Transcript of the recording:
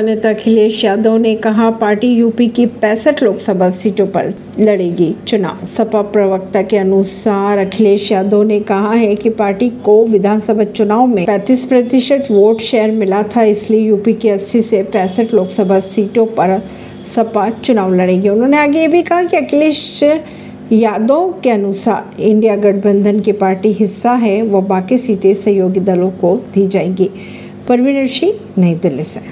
नेता अखिलेश यादव ने कहा, पार्टी यूपी की पैंसठ लोकसभा सीटों पर लड़ेगी चुनाव। सपा प्रवक्ता के अनुसार अखिलेश यादव ने कहा है कि पार्टी को विधानसभा चुनाव में 35 प्रतिशत वोट शेयर मिला था, इसलिए यूपी की 80 से पैंसठ लोकसभा सीटों पर सपा चुनाव लड़ेगी। उन्होंने आगे ये भी कहा कि अखिलेश यादव के अनुसार इंडिया गठबंधन की पार्टी हिस्सा है व बाकी सीटें सहयोगी दलों को दी जाएँगी। परवीन सिंह नई दिल्ली से।